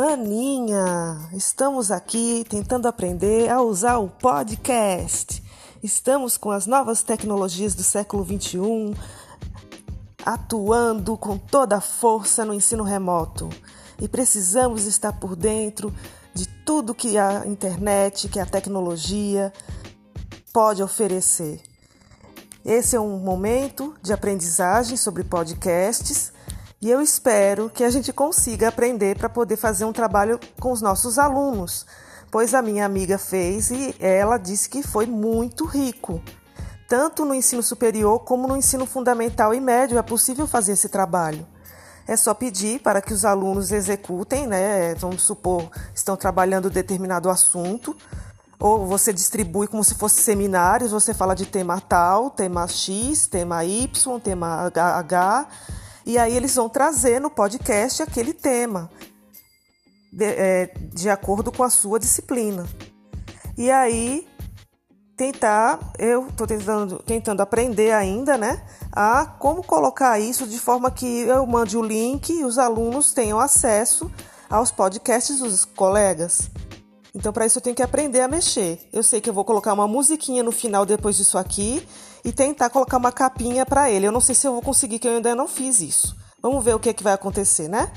Aninha, estamos aqui tentando aprender a usar o podcast. Estamos com as novas tecnologias do século 21, atuando com toda a força no ensino remoto e precisamos estar por dentro de tudo que a internet, que a tecnologia pode oferecer. Esse é um momento de aprendizagem sobre podcasts e eu espero que a gente consiga aprender para poder fazer um trabalho com os nossos alunos, pois a minha amiga fez e ela disse que foi muito rico. Tanto no ensino superior como no ensino fundamental e médio é possível fazer esse trabalho. É só pedir para que os alunos executem, né? Vamos supor, estão trabalhando determinado assunto, ou você distribui como se fosse seminários, você fala de tema tal, tema X, tema Y, tema H e aí eles vão trazer no podcast aquele tema, de, é, de acordo com a sua disciplina. E aí tentar, eu estou tentando, tentando aprender ainda, né? A como colocar isso de forma que eu mande o link e os alunos tenham acesso aos podcasts dos colegas. Então, para isso, eu tenho que aprender a mexer. Eu sei que eu vou colocar uma musiquinha no final depois disso aqui e tentar colocar uma capinha para ele. Eu não sei se eu vou conseguir, que eu ainda não fiz isso. Vamos ver o que, é que vai acontecer, né?